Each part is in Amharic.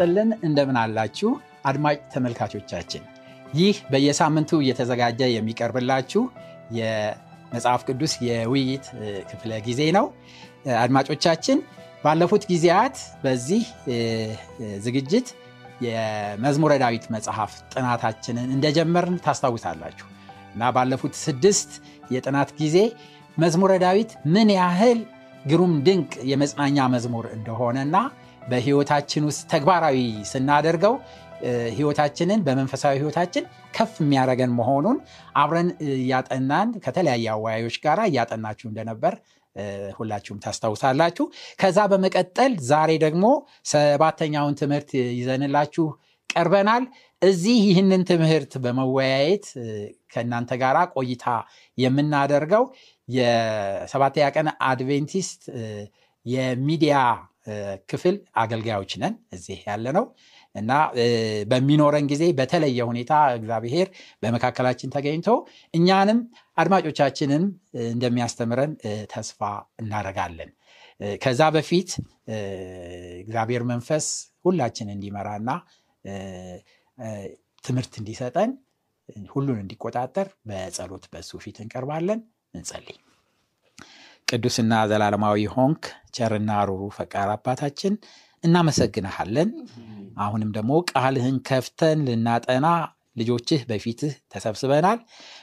ይስጥልን። እንደምን አላችሁ አድማጭ ተመልካቾቻችን? ይህ በየሳምንቱ እየተዘጋጀ የሚቀርብላችሁ የመጽሐፍ ቅዱስ የውይይት ክፍለ ጊዜ ነው። አድማጮቻችን ባለፉት ጊዜያት በዚህ ዝግጅት የመዝሙረ ዳዊት መጽሐፍ ጥናታችንን እንደጀመርን ታስታውሳላችሁ እና ባለፉት ስድስት የጥናት ጊዜ መዝሙረ ዳዊት ምን ያህል ግሩም ድንቅ የመጽናኛ መዝሙር እንደሆነና በህይወታችን ውስጥ ተግባራዊ ስናደርገው ህይወታችንን በመንፈሳዊ ህይወታችን ከፍ የሚያደረገን መሆኑን አብረን እያጠናን ከተለያየ አወያዮች ጋር እያጠናችሁ እንደነበር ሁላችሁም ታስታውሳላችሁ። ከዛ በመቀጠል ዛሬ ደግሞ ሰባተኛውን ትምህርት ይዘንላችሁ ቀርበናል። እዚህ ይህንን ትምህርት በመወያየት ከእናንተ ጋር ቆይታ የምናደርገው የሰባተኛ ቀን አድቬንቲስት የሚዲያ ክፍል አገልጋዮች ነን እዚህ ያለ ነው እና በሚኖረን ጊዜ በተለየ ሁኔታ እግዚአብሔር በመካከላችን ተገኝቶ እኛንም አድማጮቻችንን እንደሚያስተምረን ተስፋ እናደርጋለን። ከዛ በፊት እግዚአብሔር መንፈስ ሁላችን እንዲመራና ትምህርት እንዲሰጠን ሁሉን እንዲቆጣጠር በጸሎት በሱ ፊት እንቀርባለን። እንጸልይ። ቅዱስና ዘላለማዊ ሆንክ ቸርና ሩሩ ፈቃር አባታችን እናመሰግንሃለን። አሁንም ደግሞ ቃልህን ከፍተን ልናጠና ልጆችህ በፊትህ ተሰብስበናል።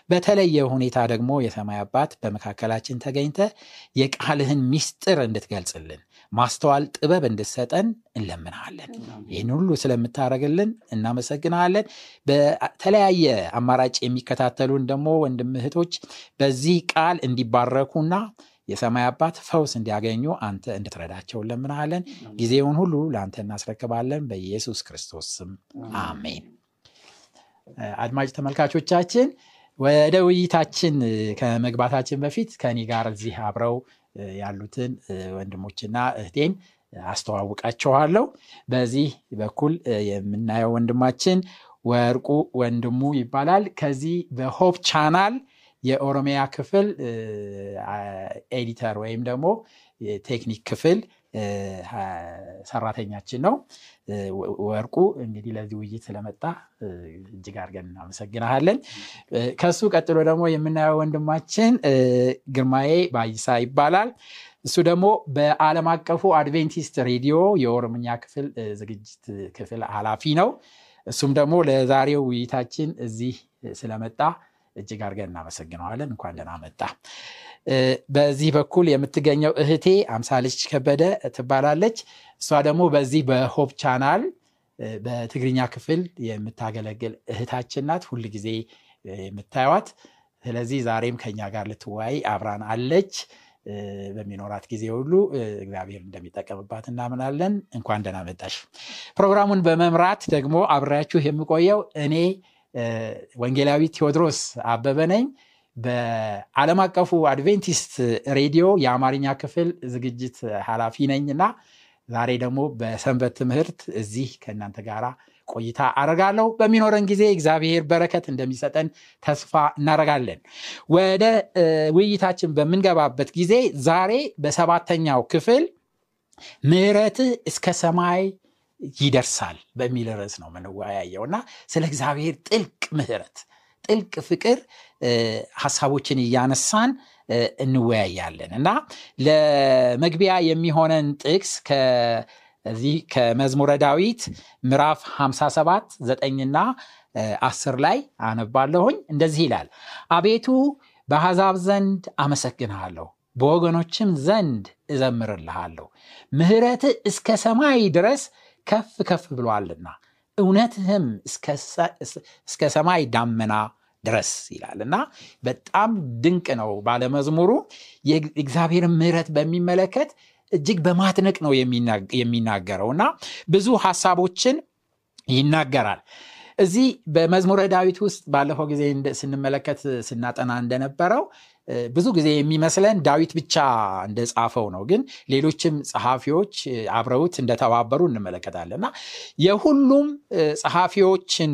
በተለየ ሁኔታ ደግሞ የሰማይ አባት በመካከላችን ተገኝተ የቃልህን ሚስጥር እንድትገልጽልን ማስተዋል ጥበብ እንድትሰጠን እንለምንሃለን። ይህን ሁሉ ስለምታደርግልን እናመሰግንሃለን። በተለያየ አማራጭ የሚከታተሉን ደግሞ ወንድም በዚህ ቃል እንዲባረኩና የሰማይ አባት ፈውስ እንዲያገኙ አንተ እንድትረዳቸው እንለምንሃለን። ጊዜውን ሁሉ ለአንተ እናስረክባለን። በኢየሱስ ክርስቶስ ስም አሜን። አድማጭ ተመልካቾቻችን ወደ ውይይታችን ከመግባታችን በፊት ከኔ ጋር እዚህ አብረው ያሉትን ወንድሞችና እህቴን አስተዋውቃቸዋለሁ። በዚህ በኩል የምናየው ወንድማችን ወርቁ ወንድሙ ይባላል። ከዚህ በሆፕ ቻናል የኦሮሚያ ክፍል ኤዲተር ወይም ደግሞ ቴክኒክ ክፍል ሰራተኛችን ነው። ወርቁ እንግዲህ ለዚህ ውይይት ስለመጣ እጅግ አድርገን እናመሰግናሃለን። ከሱ ቀጥሎ ደግሞ የምናየው ወንድማችን ግርማዬ ባይሳ ይባላል። እሱ ደግሞ በዓለም አቀፉ አድቬንቲስት ሬዲዮ የኦሮምኛ ክፍል ዝግጅት ክፍል ኃላፊ ነው። እሱም ደግሞ ለዛሬው ውይይታችን እዚህ ስለመጣ እጅግ አድርገን እናመሰግነዋለን። እንኳን ደህና መጣ። በዚህ በኩል የምትገኘው እህቴ አምሳለች ከበደ ትባላለች። እሷ ደግሞ በዚህ በሆፕ ቻናል በትግርኛ ክፍል የምታገለግል እህታችን ናት፣ ሁል ጊዜ የምታዩት። ስለዚህ ዛሬም ከኛ ጋር ልትወያይ አብራን አለች። በሚኖራት ጊዜ ሁሉ እግዚአብሔር እንደሚጠቀምባት እናምናለን። እንኳን ደህና መጣሽ። ፕሮግራሙን በመምራት ደግሞ አብሬያችሁ የምቆየው እኔ ወንጌላዊ ቴዎድሮስ አበበ ነኝ። በዓለም አቀፉ አድቬንቲስት ሬዲዮ የአማርኛ ክፍል ዝግጅት ኃላፊ ነኝ እና ዛሬ ደግሞ በሰንበት ትምህርት እዚህ ከእናንተ ጋር ቆይታ አደርጋለሁ። በሚኖረን ጊዜ እግዚአብሔር በረከት እንደሚሰጠን ተስፋ እናደርጋለን። ወደ ውይይታችን በምንገባበት ጊዜ ዛሬ በሰባተኛው ክፍል ምሕረትህ እስከ ሰማይ ይደርሳል በሚል ርዕስ ነው የምንወያየው እና ስለ እግዚአብሔር ጥልቅ ምሕረት ጥልቅ ፍቅር ሀሳቦችን እያነሳን እንወያያለን እና ለመግቢያ የሚሆነን ጥቅስ ከዚህ ከመዝሙረ ዳዊት ምዕራፍ 57 ዘጠኝና አስር ላይ አነባለሁኝ። እንደዚህ ይላል፣ አቤቱ በአሕዛብ ዘንድ አመሰግንሃለሁ፣ በወገኖችም ዘንድ እዘምርልሃለሁ። ምሕረትህ እስከ ሰማይ ድረስ ከፍ ከፍ ብሏልና እውነትህም እስከ ሰማይ ዳመና ድረስ ይላል እና በጣም ድንቅ ነው። ባለመዝሙሩ የእግዚአብሔርን ምሕረት በሚመለከት እጅግ በማድነቅ ነው የሚናገረው እና ብዙ ሀሳቦችን ይናገራል። እዚህ በመዝሙረ ዳዊት ውስጥ ባለፈው ጊዜ ስንመለከት ስናጠና እንደነበረው ብዙ ጊዜ የሚመስለን ዳዊት ብቻ እንደጻፈው ነው። ግን ሌሎችም ጸሐፊዎች አብረውት እንደተባበሩ እንመለከታለን እና የሁሉም ጸሐፊዎችን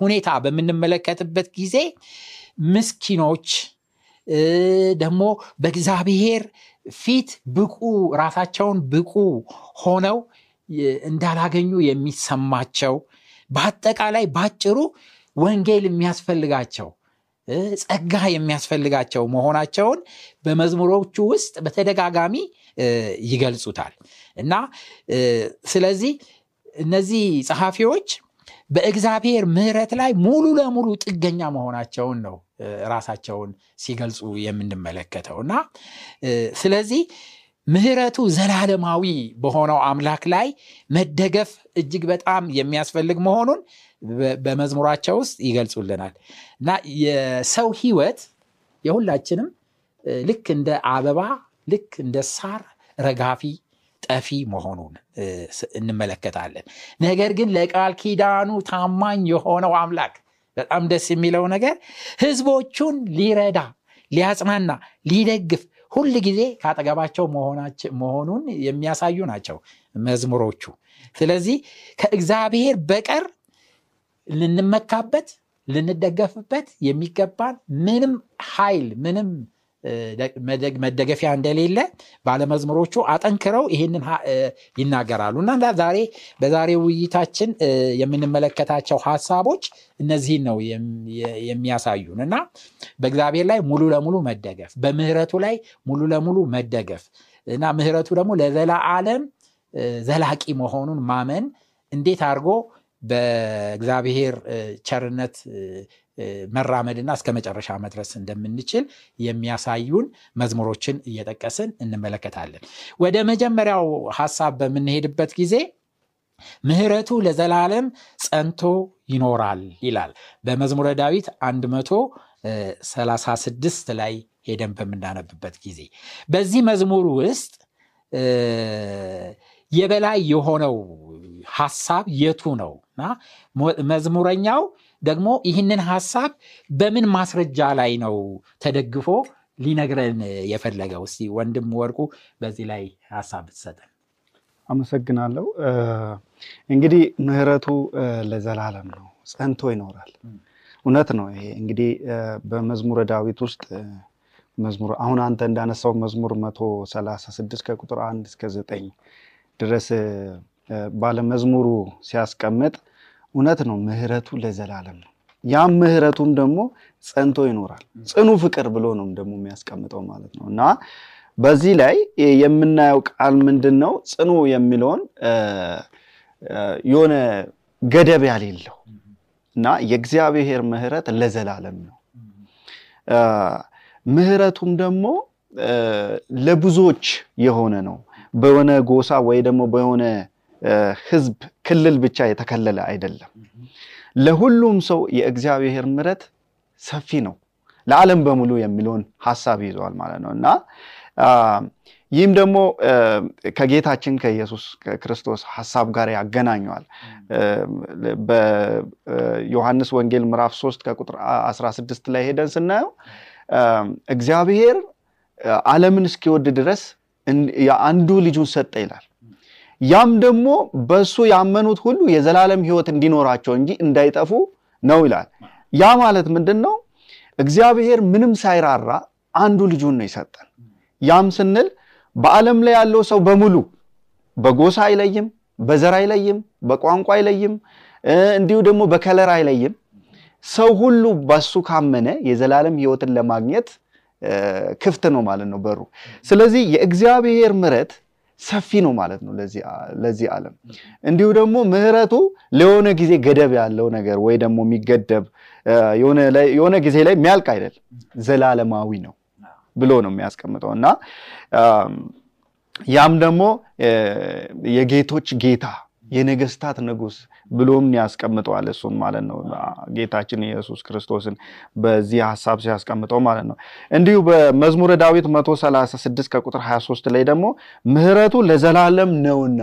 ሁኔታ በምንመለከትበት ጊዜ ምስኪኖች ደግሞ በእግዚአብሔር ፊት ብቁ ራሳቸውን ብቁ ሆነው እንዳላገኙ የሚሰማቸው በአጠቃላይ ባጭሩ ወንጌል የሚያስፈልጋቸው ጸጋ የሚያስፈልጋቸው መሆናቸውን በመዝሙሮቹ ውስጥ በተደጋጋሚ ይገልጹታል። እና ስለዚህ እነዚህ ጸሐፊዎች በእግዚአብሔር ምሕረት ላይ ሙሉ ለሙሉ ጥገኛ መሆናቸውን ነው ራሳቸውን ሲገልጹ የምንመለከተው። እና ስለዚህ ምሕረቱ ዘላለማዊ በሆነው አምላክ ላይ መደገፍ እጅግ በጣም የሚያስፈልግ መሆኑን በመዝሙራቸው ውስጥ ይገልጹልናል እና የሰው ህይወት የሁላችንም ልክ እንደ አበባ ልክ እንደ ሳር ረጋፊ ጠፊ መሆኑን እንመለከታለን። ነገር ግን ለቃል ኪዳኑ ታማኝ የሆነው አምላክ በጣም ደስ የሚለው ነገር ህዝቦቹን ሊረዳ፣ ሊያጽናና፣ ሊደግፍ ሁል ጊዜ ከአጠገባቸው መሆኑን የሚያሳዩ ናቸው መዝሙሮቹ። ስለዚህ ከእግዚአብሔር በቀር ልንመካበት ልንደገፍበት የሚገባን ምንም ኃይል ምንም መደገፊያ እንደሌለ ባለመዝሙሮቹ አጠንክረው ይህንን ይናገራሉ። እና ዛሬ በዛሬ ውይይታችን የምንመለከታቸው ሀሳቦች እነዚህን ነው የሚያሳዩን። እና በእግዚአብሔር ላይ ሙሉ ለሙሉ መደገፍ በምህረቱ ላይ ሙሉ ለሙሉ መደገፍ እና ምህረቱ ደግሞ ለዘላለም ዘላቂ መሆኑን ማመን እንዴት አድርጎ በእግዚአብሔር ቸርነት መራመድና እስከ መጨረሻ መድረስ እንደምንችል የሚያሳዩን መዝሙሮችን እየጠቀስን እንመለከታለን። ወደ መጀመሪያው ሀሳብ በምንሄድበት ጊዜ ምህረቱ ለዘላለም ጸንቶ ይኖራል ይላል በመዝሙረ ዳዊት 136 ላይ ሄደን በምናነብበት ጊዜ በዚህ መዝሙር ውስጥ የበላይ የሆነው ሀሳብ የቱ ነው እና መዝሙረኛው ደግሞ ይህንን ሀሳብ በምን ማስረጃ ላይ ነው ተደግፎ ሊነግረን የፈለገው? እስቲ ወንድም ወርቁ በዚህ ላይ ሀሳብ ብትሰጠን። አመሰግናለሁ። እንግዲህ ምህረቱ ለዘላለም ነው፣ ጸንቶ ይኖራል። እውነት ነው። ይሄ እንግዲህ በመዝሙረ ዳዊት ውስጥ መዝሙር አሁን አንተ እንዳነሳው መዝሙር መቶ ሰላሳ ስድስት ከቁጥር አንድ እስከ ዘጠኝ ድረስ ባለመዝሙሩ ሲያስቀምጥ እውነት ነው። ምህረቱ ለዘላለም ነው። ያም ምህረቱም ደግሞ ጸንቶ ይኖራል። ጽኑ ፍቅር ብሎ ነው ደግሞ የሚያስቀምጠው ማለት ነው እና በዚህ ላይ የምናየው ቃል ምንድን ነው? ጽኑ የሚለውን የሆነ ገደብ ያሌለው እና የእግዚአብሔር ምህረት ለዘላለም ነው። ምህረቱም ደግሞ ለብዙዎች የሆነ ነው። በሆነ ጎሳ ወይ ደግሞ በሆነ ህዝብ ክልል ብቻ የተከለለ አይደለም። ለሁሉም ሰው የእግዚአብሔር ምሕረት ሰፊ ነው፣ ለዓለም በሙሉ የሚለውን ሀሳብ ይዘዋል ማለት ነው እና ይህም ደግሞ ከጌታችን ከኢየሱስ ክርስቶስ ሀሳብ ጋር ያገናኘዋል። በዮሐንስ ወንጌል ምዕራፍ 3 ከቁጥር 16 ላይ ሄደን ስናየው እግዚአብሔር ዓለምን እስኪወድ ድረስ አንዱ ልጁን ሰጠ ይላል። ያም ደግሞ በእሱ ያመኑት ሁሉ የዘላለም ሕይወት እንዲኖራቸው እንጂ እንዳይጠፉ ነው ይላል። ያ ማለት ምንድን ነው? እግዚአብሔር ምንም ሳይራራ አንዱ ልጁን ነው ይሰጠን። ያም ስንል በዓለም ላይ ያለው ሰው በሙሉ በጎሳ አይለይም፣ በዘር አይለይም፣ በቋንቋ አይለይም፣ እንዲሁ ደግሞ በከለር አይለይም። ሰው ሁሉ በሱ ካመነ የዘላለም ሕይወትን ለማግኘት ክፍት ነው ማለት ነው በሩ። ስለዚህ የእግዚአብሔር ምሕረት ሰፊ ነው ማለት ነው ለዚህ ዓለም። እንዲሁ ደግሞ ምሕረቱ ለሆነ ጊዜ ገደብ ያለው ነገር ወይ ደግሞ የሚገደብ የሆነ ጊዜ ላይ የሚያልቅ አይደለም፣ ዘላለማዊ ነው ብሎ ነው የሚያስቀምጠው። እና ያም ደግሞ የጌቶች ጌታ የነገስታት ንጉስ ብሎም ያስቀምጠዋል። እሱን ማለት ነው ጌታችን ኢየሱስ ክርስቶስን በዚህ ሀሳብ ሲያስቀምጠው ማለት ነው። እንዲሁ በመዝሙረ ዳዊት 136 ከቁጥር 23 ላይ ደግሞ ምሕረቱ ለዘላለም ነውና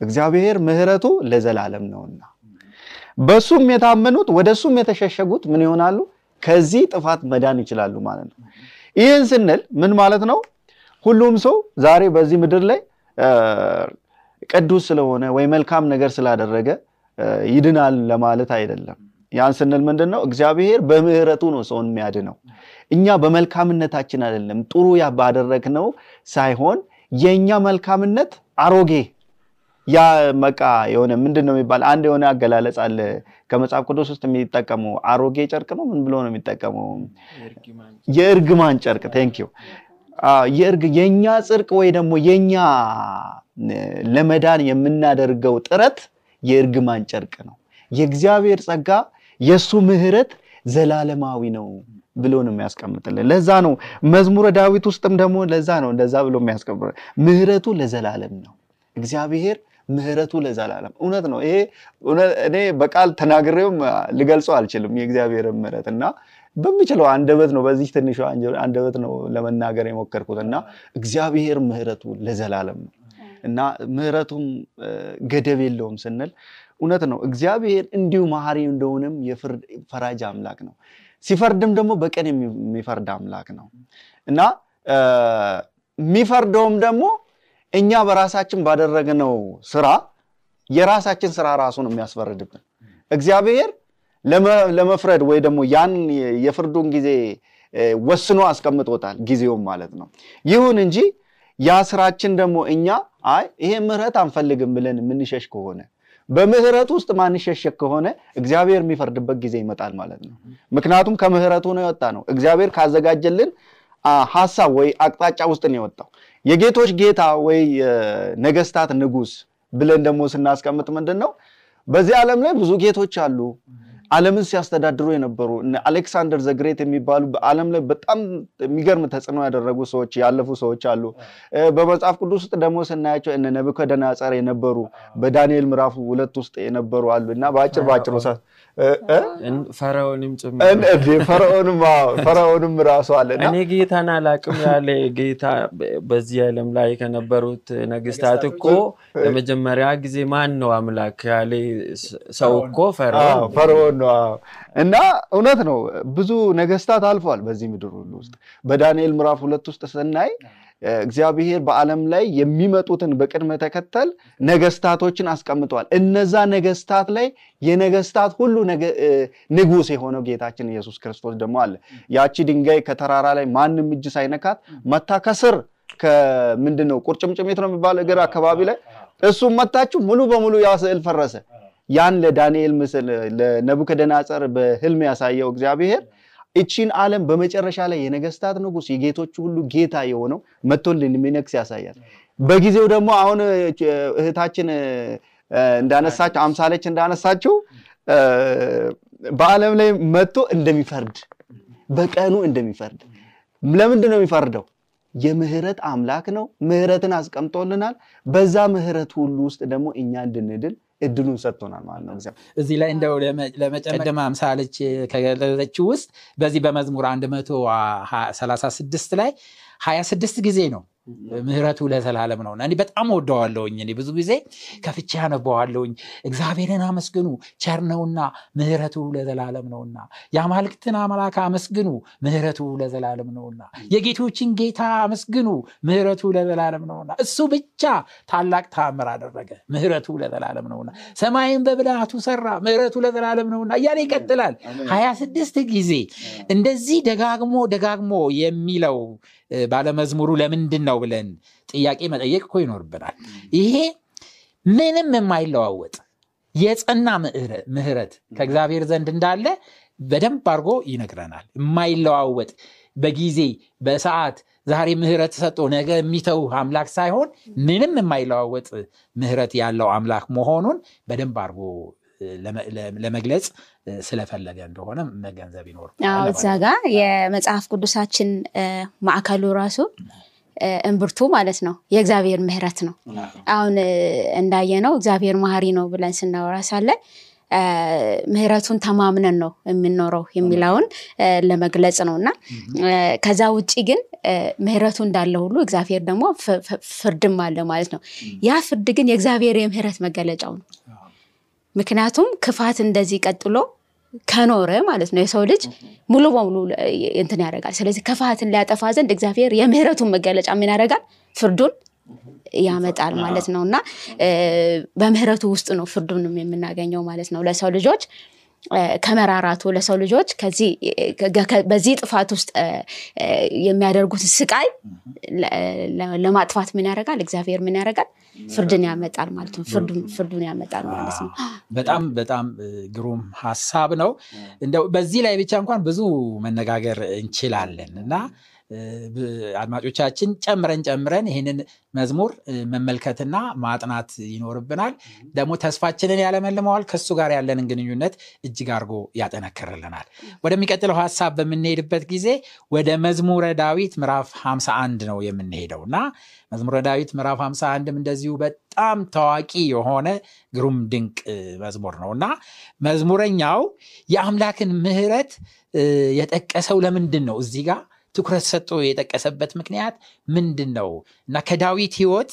እግዚአብሔር ምሕረቱ ለዘላለም ነውና በሱም የታመኑት ወደ እሱም የተሸሸጉት ምን ይሆናሉ? ከዚህ ጥፋት መዳን ይችላሉ ማለት ነው። ይህን ስንል ምን ማለት ነው? ሁሉም ሰው ዛሬ በዚህ ምድር ላይ ቅዱስ ስለሆነ ወይ መልካም ነገር ስላደረገ ይድናል ለማለት አይደለም። ያን ስንል ምንድን ነው? እግዚአብሔር በምህረቱ ነው ሰውን የሚያድነው። እኛ በመልካምነታችን አይደለም፣ ጥሩ ባደረግነው ሳይሆን የእኛ መልካምነት አሮጌ ያ መቃ የሆነ ምንድን ነው የሚባል አንድ የሆነ አገላለጽ አለ ከመጽሐፍ ቅዱስ ውስጥ የሚጠቀመው አሮጌ ጨርቅ ነው። ምን ብሎ ነው የሚጠቀመው? የእርግማን ጨርቅ። thank you የእኛ ጽድቅ ወይ ደግሞ የኛ ለመዳን የምናደርገው ጥረት የእርግማን ጨርቅ ነው። የእግዚአብሔር ጸጋ የእሱ ምህረት ዘላለማዊ ነው ብሎ ነው የሚያስቀምጥልን። ለዛ ነው መዝሙረ ዳዊት ውስጥም ደግሞ ለዛ ነው እንደዛ ብሎ የሚያስቀምጥ ምህረቱ ለዘላለም ነው። እግዚአብሔር ምህረቱ ለዘላለም እውነት ነው። ይሄ እኔ በቃል ተናግሬውም ልገልጸው አልችልም። የእግዚአብሔር ምህረት እና በሚችለው አንደበት ነው በዚህ ትንሿ አንደበት ነው ለመናገር የሞከርኩት እና እግዚአብሔር ምህረቱ ለዘላለም ነው እና ምህረቱም ገደብ የለውም ስንል እውነት ነው። እግዚአብሔር እንዲሁ መሐሪ እንደሆነም የፍርድ ፈራጅ አምላክ ነው። ሲፈርድም ደግሞ በቀን የሚፈርድ አምላክ ነው እና የሚፈርደውም ደግሞ እኛ በራሳችን ባደረግነው ስራ የራሳችን ስራ ራሱ ነው የሚያስፈርድብን። እግዚአብሔር ለመፍረድ ወይ ደግሞ ያን የፍርዱን ጊዜ ወስኖ አስቀምጦታል፣ ጊዜውም ማለት ነው። ይሁን እንጂ ያ ስራችን ደግሞ እኛ አይ ይሄ ምህረት አንፈልግም ብለን የምንሸሽ ከሆነ በምህረቱ ውስጥ ማንሸሸግ ከሆነ እግዚአብሔር የሚፈርድበት ጊዜ ይመጣል ማለት ነው። ምክንያቱም ከምህረቱ ነው የወጣ ነው። እግዚአብሔር ካዘጋጀልን ሀሳብ ወይ አቅጣጫ ውስጥ ነው የወጣው። የጌቶች ጌታ ወይ ነገስታት ንጉስ ብለን ደግሞ ስናስቀምጥ ምንድን ነው በዚህ ዓለም ላይ ብዙ ጌቶች አሉ። ዓለምን ሲያስተዳድሩ የነበሩ እነ አሌክሳንደር ዘግሬት የሚባሉ በዓለም ላይ በጣም የሚገርም ተጽዕኖ ያደረጉ ሰዎች ያለፉ ሰዎች አሉ። በመጽሐፍ ቅዱስ ውስጥ ደግሞ ስናያቸው እነ ነቡከደነፆር የነበሩ በዳንኤል ምዕራፍ ሁለት ውስጥ የነበሩ አሉ። እና በአጭር በአጭሩ ፈርዖንም ጭምር ፈርዖንም ራሱ አለ እና እኔ ጌታን አላቅም ያለ ጌታ በዚህ ዓለም ላይ ከነበሩት ነገስታት እኮ ለመጀመሪያ ጊዜ ማን ነው አምላክ ያለ ሰው እኮ ፈርዖን ፈርዖን ነው። እና እውነት ነው ብዙ ነገስታት አልፈዋል በዚህ ምድር ሁሉ ውስጥ። በዳንኤል ምዕራፍ ሁለት ውስጥ ስናይ እግዚአብሔር በዓለም ላይ የሚመጡትን በቅድመ ተከተል ነገስታቶችን አስቀምጠዋል። እነዛ ነገስታት ላይ የነገስታት ሁሉ ንጉስ የሆነው ጌታችን ኢየሱስ ክርስቶስ ደግሞ አለ። ያቺ ድንጋይ ከተራራ ላይ ማንም እጅ ሳይነካት መታ ከስር ከምንድን ነው ቁርጭምጭሚት ነው የሚባለው እግር አካባቢ ላይ እሱም መታችሁ ሙሉ በሙሉ ያ ስዕል ፈረሰ። ያን ለዳንኤል ምስል ለነቡከደነፆር በህልም ያሳየው እግዚአብሔር እቺን ዓለም በመጨረሻ ላይ የነገስታት ንጉስ የጌቶች ሁሉ ጌታ የሆነው መጥቶልን የሚነግስ ያሳያል። በጊዜው ደግሞ አሁን እህታችን እንዳነሳችው አምሳለች እንዳነሳችው በዓለም ላይ መጥቶ እንደሚፈርድ በቀኑ እንደሚፈርድ ለምንድን ነው የሚፈርደው? የምህረት አምላክ ነው። ምህረትን አስቀምጦልናል። በዛ ምህረት ሁሉ ውስጥ ደግሞ እኛ እንድንድን እድሉን ሰጥቶናል ማለት ነው። እዚህ ላይ እንደው ለመጨመር አምሳለች ከገለጸችው ውስጥ በዚህ በመዝሙር 136 ላይ 26 ጊዜ ነው ምህረቱ ለዘላለም ነውና እኔ በጣም ወደዋለሁኝ። እኔ ብዙ ጊዜ ከፍቼ ያነበዋለሁኝ። እግዚአብሔርን አመስግኑ ቸር ነውና ምህረቱ ለዘላለም ነውና፣ የአማልክትን አምላክ አመስግኑ ምህረቱ ለዘላለም ነውና፣ የጌቶችን ጌታ አመስግኑ ምህረቱ ለዘላለም ነውና፣ እሱ ብቻ ታላቅ ተአምር አደረገ ምህረቱ ለዘላለም ነውና፣ ሰማይን በብልሃቱ ሰራ ምህረቱ ለዘላለም ነውና እያለ ይቀጥላል። ሀያ ስድስት ጊዜ እንደዚህ ደጋግሞ ደጋግሞ የሚለው ባለመዝሙሩ ለምንድን ነው ብለን ጥያቄ መጠየቅ እኮ ይኖርብናል። ይሄ ምንም የማይለዋወጥ የጸና ምህረት ከእግዚአብሔር ዘንድ እንዳለ በደንብ አድርጎ ይነግረናል። የማይለዋወጥ በጊዜ በሰዓት ዛሬ ምህረት ሰጥቶ ነገ የሚተው አምላክ ሳይሆን ምንም የማይለዋወጥ ምህረት ያለው አምላክ መሆኑን በደንብ አድርጎ ለመግለጽ ስለፈለገ እንደሆነ መገንዘብ ይኖር እዛ ጋ የመጽሐፍ ቅዱሳችን ማዕከሉ ራሱ እምብርቱ ማለት ነው። የእግዚአብሔር ምህረት ነው። አሁን እንዳየነው እግዚአብሔር መሐሪ ነው ብለን ስናወራ ሳለን ምህረቱን ተማምነን ነው የምንኖረው የሚለውን ለመግለጽ ነው። እና ከዛ ውጭ ግን ምህረቱ እንዳለ ሁሉ እግዚአብሔር ደግሞ ፍርድም አለ ማለት ነው። ያ ፍርድ ግን የእግዚአብሔር የምህረት መገለጫው ነው። ምክንያቱም ክፋት እንደዚህ ቀጥሎ ከኖረ ማለት ነው የሰው ልጅ ሙሉ በሙሉ እንትን ያደርጋል። ስለዚህ ክፋትን ሊያጠፋ ዘንድ እግዚአብሔር የምህረቱን መገለጫ ምን ያደርጋል? ፍርዱን ያመጣል ማለት ነው እና በምህረቱ ውስጥ ነው ፍርዱንም የምናገኘው ማለት ነው ለሰው ልጆች ከመራራቱ ለሰው ልጆች በዚህ ጥፋት ውስጥ የሚያደርጉት ስቃይ ለማጥፋት ምን ያደርጋል? እግዚአብሔር ምን ያደርጋል? ፍርድን ያመጣል ማለት ፍርዱን ያመጣል ማለት ነው። በጣም በጣም ግሩም ሀሳብ ነው። እንደው በዚህ ላይ ብቻ እንኳን ብዙ መነጋገር እንችላለን እና አድማጮቻችን ጨምረን ጨምረን ይህንን መዝሙር መመልከትና ማጥናት ይኖርብናል። ደግሞ ተስፋችንን ያለመልመዋል። ከሱ ጋር ያለንን ግንኙነት እጅግ አድርጎ ያጠነክርልናል። ወደሚቀጥለው ሀሳብ በምንሄድበት ጊዜ ወደ መዝሙረ ዳዊት ምዕራፍ 51 ነው የምንሄደው እና መዝሙረ ዳዊት ምዕራፍ 51ም እንደዚሁ በጣም ታዋቂ የሆነ ግሩም ድንቅ መዝሙር ነው እና መዝሙረኛው የአምላክን ምሕረት የጠቀሰው ለምንድን ነው እዚህ ጋር ትኩረት ሰጥቶ የጠቀሰበት ምክንያት ምንድን ነው እና ከዳዊት ህይወት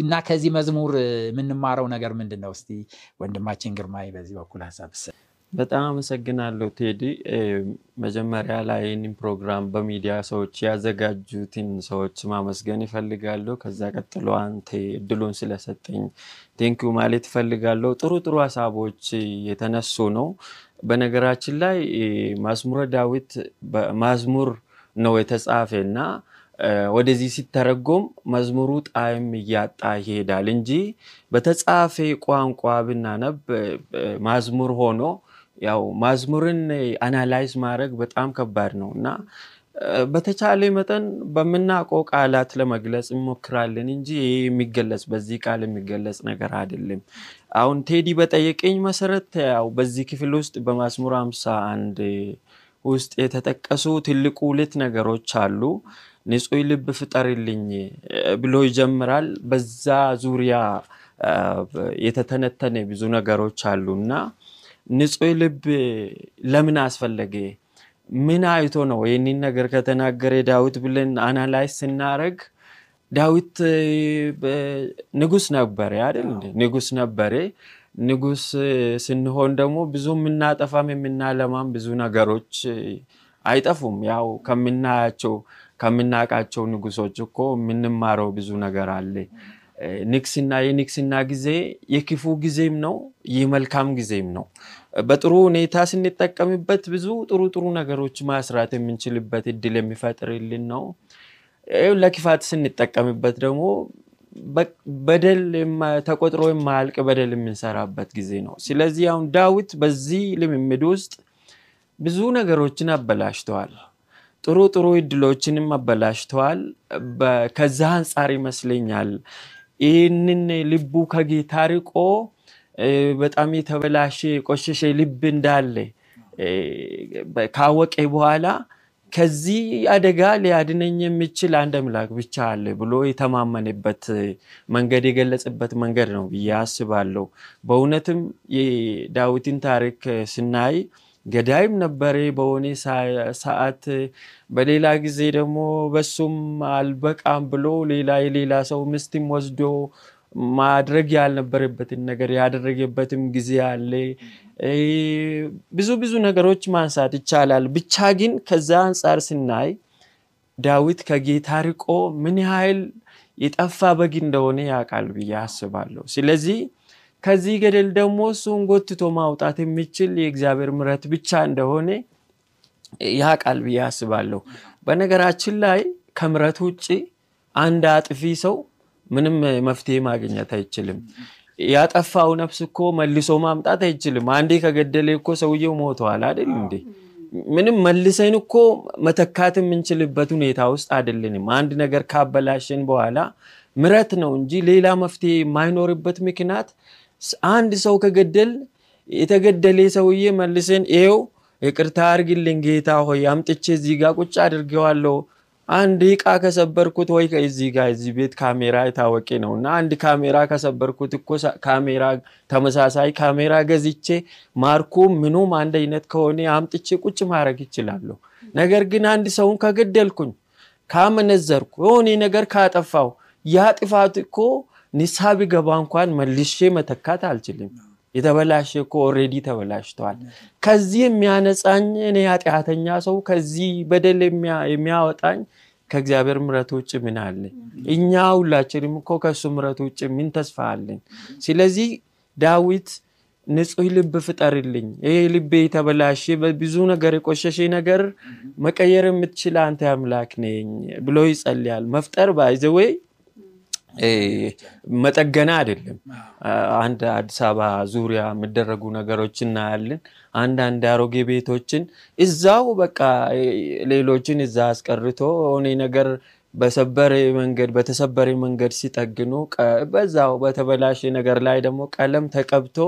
እና ከዚህ መዝሙር የምንማረው ነገር ምንድን ነው? እስቲ ወንድማችን ግርማይ በዚህ በኩል ሀሳብ በጣም አመሰግናለሁ ቴዲ። መጀመሪያ ላይ ይህንን ፕሮግራም በሚዲያ ሰዎች ያዘጋጁትን ሰዎች ማመስገን ይፈልጋለሁ። ከዛ ቀጥሎ አንተ እድሉን ስለሰጠኝ thank you ማለት ይፈልጋለሁ። ጥሩ ጥሩ ሀሳቦች የተነሱ ነው። በነገራችን ላይ መዝሙረ ዳዊት መዝሙር ነው የተጻፈ እና ወደዚህ ሲተረጎም መዝሙሩ ጣዕም እያጣ ይሄዳል እንጂ በተጻፈ ቋንቋ ብናነብ መዝሙር ሆኖ ያው መዝሙርን analyze ማድረግ በጣም ከባድ ነው እና በተቻለ መጠን በምናውቀው ቃላት ለመግለጽ እንሞክራለን እንጂ ይህ የሚገለጽ በዚህ ቃል የሚገለጽ ነገር አይደለም። አሁን ቴዲ በጠየቀኝ መሰረት ያው በዚህ ክፍል ውስጥ በመዝሙር ሃምሳ አንድ ውስጥ የተጠቀሱ ትልቁ ሁለት ነገሮች አሉ። ንጹሕ ልብ ፍጠርልኝ ብሎ ይጀምራል። በዛ ዙሪያ የተተነተነ ብዙ ነገሮች አሉ እና ንጹሕ ልብ ለምን አስፈለገ? ምን አይቶ ነው ይህንን ነገር ከተናገረ ዳዊት ብለን analyze ስናደርግ ዳዊት ንጉስ ነበረ አይደል? ንጉስ ነበረ። ንጉስ ስንሆን ደግሞ ብዙ የምናጠፋም የምናለማም ብዙ ነገሮች አይጠፉም። ያው ከምናያቸው ከምናውቃቸው ንጉሶች እኮ የምንማረው ብዙ ነገር አለ። ንግስና የንግስና ጊዜ የክፉ ጊዜም ነው፣ ይህ መልካም ጊዜም ነው። በጥሩ ሁኔታ ስንጠቀምበት ብዙ ጥሩ ጥሩ ነገሮች ማስራት የምንችልበት እድል የሚፈጥርልን ነው። ለክፋት ስንጠቀምበት ደግሞ በደል ተቆጥሮ የማያልቅ በደል የምንሰራበት ጊዜ ነው። ስለዚህ አሁን ዳዊት በዚህ ልምምድ ውስጥ ብዙ ነገሮችን አበላሽተዋል። ጥሩ ጥሩ እድሎችንም አበላሽተዋል። ከዛ አንጻር ይመስለኛል ይህንን ልቡ ከጌታ ርቆ በጣም የተበላሸ የቆሸሸ ልብ እንዳለ ካወቀ በኋላ ከዚህ አደጋ ሊያድነኝ የሚችል አንድ አምላክ ብቻ አለ ብሎ የተማመነበት መንገድ የገለጸበት መንገድ ነው ብዬ አስባለሁ። በእውነትም የዳዊትን ታሪክ ስናይ ገዳይም ነበረ በሆነ ሰዓት፣ በሌላ ጊዜ ደግሞ በሱም አልበቃም ብሎ ሌላ የሌላ ሰው ምስትም ወስዶ ማድረግ ያልነበረበትን ነገር ያደረገበትም ጊዜ አለ። ብዙ ብዙ ነገሮች ማንሳት ይቻላል። ብቻ ግን ከዛ አንጻር ስናይ ዳዊት ከጌታ ርቆ ምን ያህል የጠፋ በግ እንደሆነ ያውቃል ብዬ አስባለሁ። ስለዚህ ከዚህ ገደል ደግሞ እሱን ጎትቶ ማውጣት የሚችል የእግዚአብሔር ምሕረት ብቻ እንደሆነ ያውቃል ብዬ አስባለሁ። በነገራችን ላይ ከምሕረት ውጭ አንድ አጥፊ ሰው ምንም መፍትሄ ማግኘት አይችልም። ያጠፋው ነፍስ እኮ መልሶ ማምጣት አይችልም። አንዴ ከገደለ እኮ ሰውየው ሞተዋል አይደል እንዴ? ምንም መልሰን እኮ መተካት የምንችልበት ሁኔታ ውስጥ አይደለንም። አንድ ነገር ካበላሸን በኋላ ምሕረት ነው እንጂ ሌላ መፍትሄ የማይኖርበት ምክንያት አንድ ሰው ከገደል የተገደለ ሰውዬ መልሰን ይኸው ይቅርታ አድርግልኝ ጌታ ሆይ አምጥቼ እዚህ ጋር ቁጭ አድርጌዋለሁ አንድ እቃ ከሰበርኩት ወይ እዚህ ጋር እዚህ ቤት ካሜራ የታወቀ ነው እና አንድ ካሜራ ከሰበርኩት እኮ ካሜራ ተመሳሳይ ካሜራ ገዝቼ ማርኩ ምኑም አንድ አይነት ከሆነ አምጥቼ ቁጭ ማድረግ ይችላለሁ። ነገር ግን አንድ ሰውን ከገደልኩኝ ካመነዘርኩ የሆነ ነገር ካጠፋው ያ ጥፋት እኮ ንስሐ ቢገባ እንኳን መልሼ መተካት አልችልም። የተበላሸ እኮ already ተበላሽተዋል። ከዚህ የሚያነጻኝ እኔ ኃጢአተኛ ሰው ከዚህ በደል የሚያወጣኝ ከእግዚአብሔር ምሕረት ውጭ ምን አለኝ? እኛ ሁላችንም እኮ ከእሱ ምሕረት ውጭ ምን ተስፋ አለን? ስለዚህ ዳዊት ንጹሕ ልብ ፍጠርልኝ፣ ይሄ ልቤ የተበላሸ በብዙ ነገር የቆሸሸ ነገር መቀየር የምትችል አንተ አምላክ ነኝ ብሎ ይጸልያል። መፍጠር ባይዘወይ መጠገና አይደለም። አንድ አዲስ አበባ ዙሪያ የሚደረጉ ነገሮች እናያለን። አንዳንድ አሮጌ ቤቶችን እዛው በቃ ሌሎችን እዛ አስቀርቶ ሆኔ ነገር በሰበረ መንገድ በተሰበረ መንገድ ሲጠግኑ በዛው በተበላሸ ነገር ላይ ደግሞ ቀለም ተቀብቶ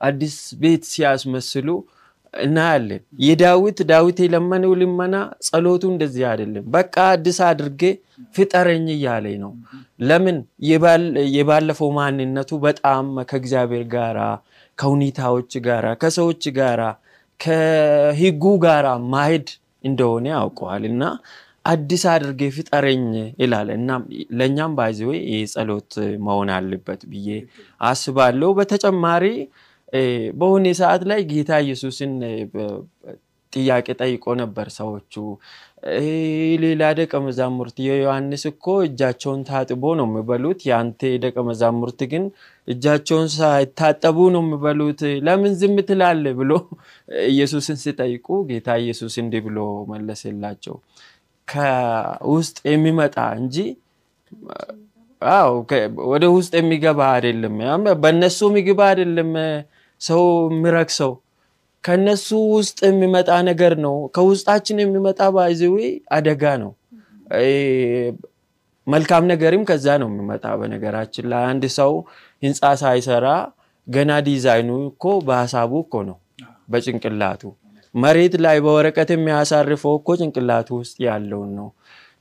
አዲስ ቤት ሲያስመስሉ እናያለን። የዳዊት ዳዊት የለመነው ልመና ጸሎቱ እንደዚህ አይደለም። በቃ አዲስ አድርጌ ፍጠረኝ እያለኝ ነው። ለምን የባለፈው ማንነቱ በጣም ከእግዚአብሔር ጋራ ከሁኔታዎች ጋራ ከሰዎች ጋራ ከሕጉ ጋራ ማሄድ እንደሆነ ያውቀዋል እና አዲስ አድርጌ ፍጠረኝ ይላል እና ለእኛም ባይዘዌ ይህ መሆን አለበት ብዬ አስባለሁ። በተጨማሪ በሆነ ሰዓት ላይ ጌታ ኢየሱስን ጥያቄ ጠይቆ ነበር ሰዎቹ። ሌላ ደቀ መዛሙርት የዮሐንስ እኮ እጃቸውን ታጥቦ ነው የሚበሉት፣ የአንተ ደቀ መዛሙርት ግን እጃቸውን ሳይታጠቡ ነው የሚበሉት፣ ለምን ዝም ትላለህ? ብሎ ኢየሱስን ሲጠይቁ ጌታ ኢየሱስ እንዲህ ብሎ መለሰላቸው ከውስጥ የሚመጣ እንጂ ወደ ውስጥ የሚገባ አይደለም። በእነሱ ምግብ አይደለም ሰው የሚረክሰው ከነሱ ውስጥ የሚመጣ ነገር ነው። ከውስጣችን የሚመጣ ባይዘዌ አደጋ ነው። መልካም ነገርም ከዛ ነው የሚመጣ። በነገራችን ላይ አንድ ሰው ህንፃ ሳይሰራ ገና ዲዛይኑ እኮ በሀሳቡ እኮ ነው፣ በጭንቅላቱ መሬት ላይ በወረቀት የሚያሳርፈው እኮ ጭንቅላቱ ውስጥ ያለውን ነው።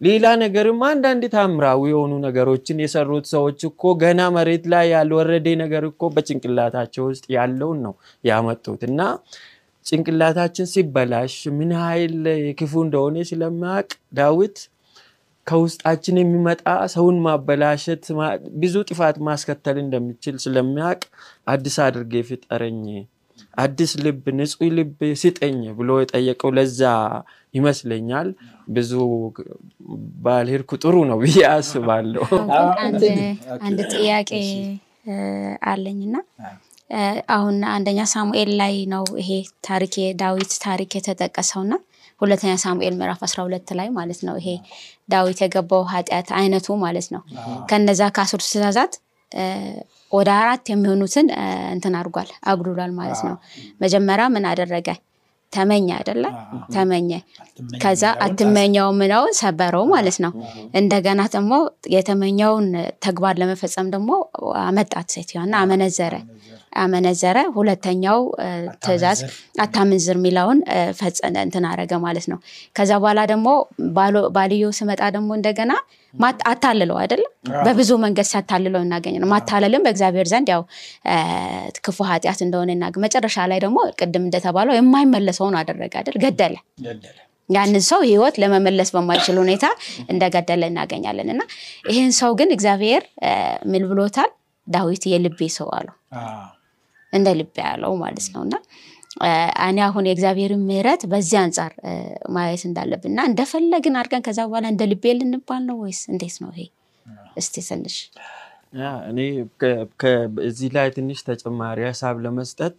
ሌላ ነገርም አንዳንድ ታምራዊ የሆኑ ነገሮችን የሰሩት ሰዎች እኮ ገና መሬት ላይ ያልወረደ ነገር እኮ በጭንቅላታቸው ውስጥ ያለውን ነው ያመጡት። እና ጭንቅላታችን ሲበላሽ ምን ያህል ክፉ እንደሆነ ስለሚያውቅ ዳዊት ከውስጣችን የሚመጣ ሰውን ማበላሸት ብዙ ጥፋት ማስከተል እንደሚችል ስለሚያውቅ አዲስ አድርጌ ፍጠረኝ፣ አዲስ ልብ፣ ንጹሕ ልብ ስጠኝ ብሎ የጠየቀው ለዛ ይመስለኛል። ብዙ ባልሄድኩ ጥሩ ነው ብዬ አስባለሁ። አንድ ጥያቄ አለኝና አሁን አንደኛ ሳሙኤል ላይ ነው ይሄ ታሪክ የዳዊት ታሪክ የተጠቀሰውና ሁለተኛ ሳሙኤል ምዕራፍ 12 ላይ ማለት ነው። ይሄ ዳዊት የገባው ኃጢአት አይነቱ ማለት ነው። ከነዛ ከአስርቱ ትእዛዛት ወደ አራት የሚሆኑትን እንትን አድርጓል አጉድሏል ማለት ነው። መጀመሪያ ምን አደረገ? ተመኘ አይደለ? ተመኘ። ከዛ አትመኘው ምነው ሰበረው ማለት ነው። እንደገና ደግሞ የተመኘውን ተግባር ለመፈጸም ደግሞ አመጣት ሴትዮዋና አመነዘረ አመነዘረ። ሁለተኛው ትእዛዝ አታመንዝር የሚለውን ፈጸነ እንትን አረገ ማለት ነው። ከዛ በኋላ ደግሞ ባልየው ስመጣ ደግሞ እንደገና አታልለው አይደለም። በብዙ መንገድ ሲያታልለው እናገኝ ነው። ማታለልም በእግዚአብሔር ዘንድ ያው ክፉ ኃጢአት እንደሆነ እናገ መጨረሻ ላይ ደግሞ ቅድም እንደተባለው የማይመለሰውን አደረገ አይደል? ገደለ ያንን ሰው ህይወት ለመመለስ በማይችል ሁኔታ እንደገደለ እናገኛለን። እና ይህን ሰው ግን እግዚአብሔር ምን ብሎታል? ዳዊት የልቤ ሰው አለው እንደ ልቤ ያለው ማለት ነው እና እኔ አሁን የእግዚአብሔርን ምሕረት በዚህ አንጻር ማየት እንዳለብን እና እንደፈለግን አድርገን ከዛ በኋላ እንደ ልቤ ልንባል ነው ወይስ እንዴት ነው ይሄ? እስቲ ትንሽ እኔ እዚህ ላይ ትንሽ ተጨማሪ ሀሳብ ለመስጠት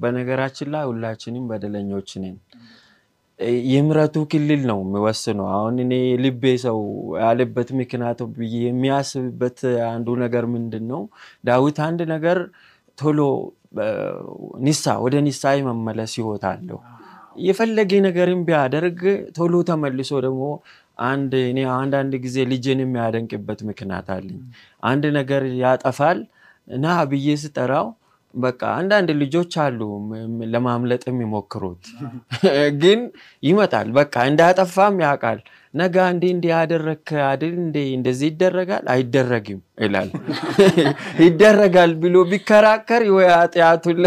በነገራችን ላይ ሁላችንም በደለኞች ነን። የምሕረቱ ክልል ነው የሚወስነው። አሁን እኔ ልቤ ሰው ያለበት ምክንያት ብዬ የሚያስብበት አንዱ ነገር ምንድን ነው? ዳዊት አንድ ነገር ቶሎ ኒሳ ወደ ኒሳ የመመለስ ህይወት አለው። የፈለገ ነገርን ቢያደርግ ቶሎ ተመልሶ ደግሞ አንድ እኔ አንዳንድ ጊዜ ልጄን የሚያደንቅበት ምክንያት አለኝ። አንድ ነገር ያጠፋል ና ብዬ ስጠራው በቃ አንዳንድ ልጆች አሉ ለማምለጥ የሚሞክሩት ግን ይመጣል። በቃ እንዳጠፋም ያውቃል። ነገ እንዴ እንዲህ ያደረግክ አይደል እንዴ እንደዚህ ይደረጋል አይደረግም ይላል። ይደረጋል ብሎ ቢከራከር ኃጢአቱን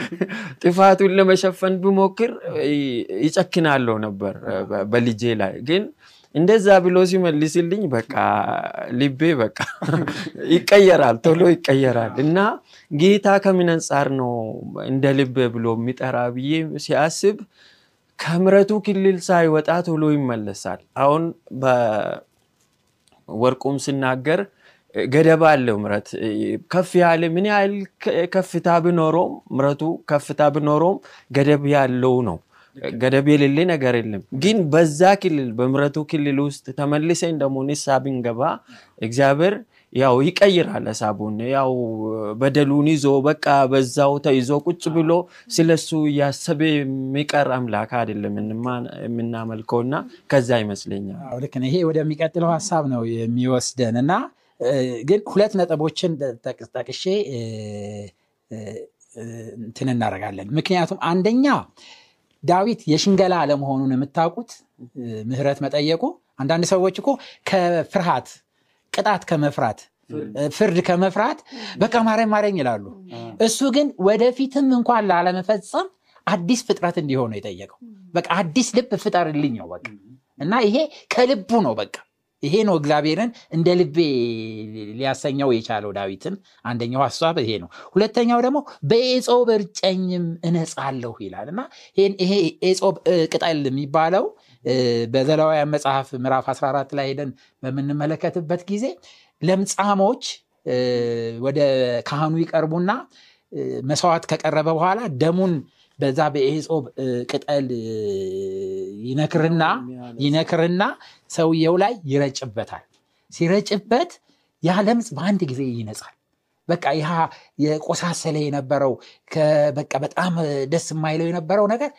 ጥፋቱን ለመሸፈን ቢሞክር ይጨክናለው ነበር በልጄ ላይ ግን እንደዛ ብሎ ሲመልስልኝ በቃ ልቤ በቃ ይቀየራል፣ ቶሎ ይቀየራል። እና ጌታ ከምን አንጻር ነው እንደ ልቤ ብሎ የሚጠራ ብዬ ሲያስብ ከምሕረቱ ክልል ሳይወጣ ቶሎ ይመለሳል። አሁን በወርቁም ስናገር ገደብ አለው ምሕረት ከፍ ያለ ምን ያህል ከፍታ ቢኖረውም ምሕረቱ ከፍታ ቢኖረውም ገደብ ያለው ነው። ገደብ የሌለ ነገር የለም። ግን በዛ ክልል በምሕረቱ ክልል ውስጥ ተመልሰን ደግሞ ንስሐ ብንገባ እግዚአብሔር ያው ይቀይራል ሀሳቡን። ያው በደሉን ይዞ በቃ በዛው ተይዞ ቁጭ ብሎ ስለሱ እያሰበ የሚቀር አምላክ አይደለም የምናመልከውና ከዛ ይመስለኛል። ልክ ይሄ ወደሚቀጥለው ሀሳብ ነው የሚወስደን እና ግን ሁለት ነጥቦችን ጠቅሼ እንትን እናደርጋለን። ምክንያቱም አንደኛ ዳዊት የሽንገላ አለመሆኑን የምታውቁት ምህረት መጠየቁ አንዳንድ ሰዎች እኮ ከፍርሃት ቅጣት ከመፍራት ፍርድ ከመፍራት በቃ ማረኝ ማረኝ ይላሉ። እሱ ግን ወደፊትም እንኳን ላለመፈጸም አዲስ ፍጥረት እንዲሆን ነው የጠየቀው። በቃ አዲስ ልብ ፍጠርልኝ ነው በቃ እና ይሄ ከልቡ ነው በቃ ይሄ ነው እግዚአብሔርን እንደ ልቤ ሊያሰኘው የቻለው ዳዊትን። አንደኛው ሀሳብ ይሄ ነው። ሁለተኛው ደግሞ በኤጾብ እርጨኝም እነጻለሁ ይላል እና ይሄ ኤጾብ ቅጠል የሚባለው በዘሌዋውያን መጽሐፍ ምዕራፍ 14 ላይ ሄደን በምንመለከትበት ጊዜ ለምጻሞች ወደ ካህኑ ይቀርቡና መስዋዕት ከቀረበ በኋላ ደሙን በዛ በኤጾብ ቅጠል ይነክርና ይነክርና ሰውየው ላይ ይረጭበታል። ሲረጭበት ያ ለምጽ በአንድ ጊዜ ይነጻል። በቃ ያ የቆሳሰለ የነበረው በቃ በጣም ደስ የማይለው የነበረው ነገር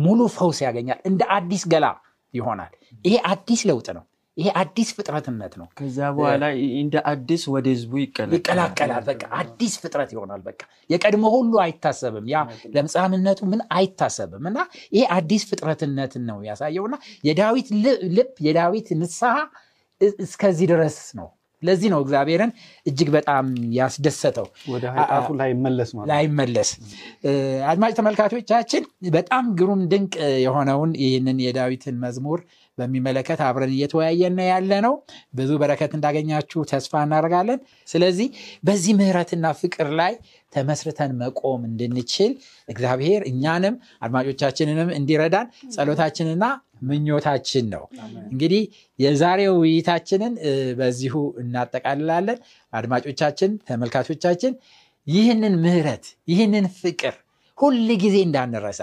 ሙሉ ፈውስ ያገኛል። እንደ አዲስ ገላ ይሆናል። ይሄ አዲስ ለውጥ ነው። ይሄ አዲስ ፍጥረትነት ነው። ከዛ በኋላ እንደ አዲስ ወደ ህዝቡ ይቀላቀላል። በቃ አዲስ ፍጥረት ይሆናል። በቃ የቀድሞ ሁሉ አይታሰብም። ያ ለምጻምነቱ ምን አይታሰብም እና ይሄ አዲስ ፍጥረትነትን ነው ያሳየውና የዳዊት ልብ የዳዊት ንስሐ እስከዚህ ድረስ ነው። ለዚህ ነው እግዚአብሔርን እጅግ በጣም ያስደሰተው ላይመለስ አድማጭ ተመልካቾቻችን በጣም ግሩም ድንቅ የሆነውን ይህንን የዳዊትን መዝሙር በሚመለከት አብረን እየተወያየን ያለ ነው። ብዙ በረከት እንዳገኛችሁ ተስፋ እናደርጋለን። ስለዚህ በዚህ ምሕረትና ፍቅር ላይ ተመስርተን መቆም እንድንችል እግዚአብሔር እኛንም አድማጮቻችንንም እንዲረዳን ጸሎታችንና ምኞታችን ነው። እንግዲህ የዛሬው ውይይታችንን በዚሁ እናጠቃልላለን። አድማጮቻችን፣ ተመልካቾቻችን ይህንን ምሕረት ይህንን ፍቅር ሁል ጊዜ እንዳንረሳ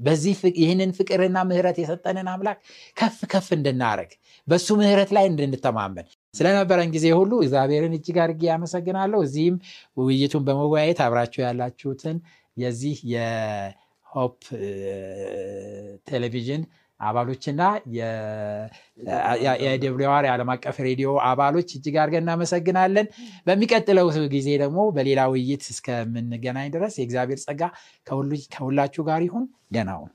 በዚህ ይህንን ፍቅርና ምሕረት የሰጠንን አምላክ ከፍ ከፍ እንድናደርግ በሱ ምሕረት ላይ እንድንተማመን ስለነበረን ጊዜ ሁሉ እግዚአብሔርን እጅግ አድርጌ ያመሰግናለሁ። እዚህም ውይይቱን በመወያየት አብራችሁ ያላችሁትን የዚህ የሆፕ ቴሌቪዥን አባሎችና የደብሊዋር የዓለም አቀፍ ሬዲዮ አባሎች እጅግ አድርገን እናመሰግናለን። በሚቀጥለው ጊዜ ደግሞ በሌላ ውይይት እስከምንገናኝ ድረስ የእግዚአብሔር ጸጋ ከሁላችሁ ጋር ይሁን። ደህና ሁኑ።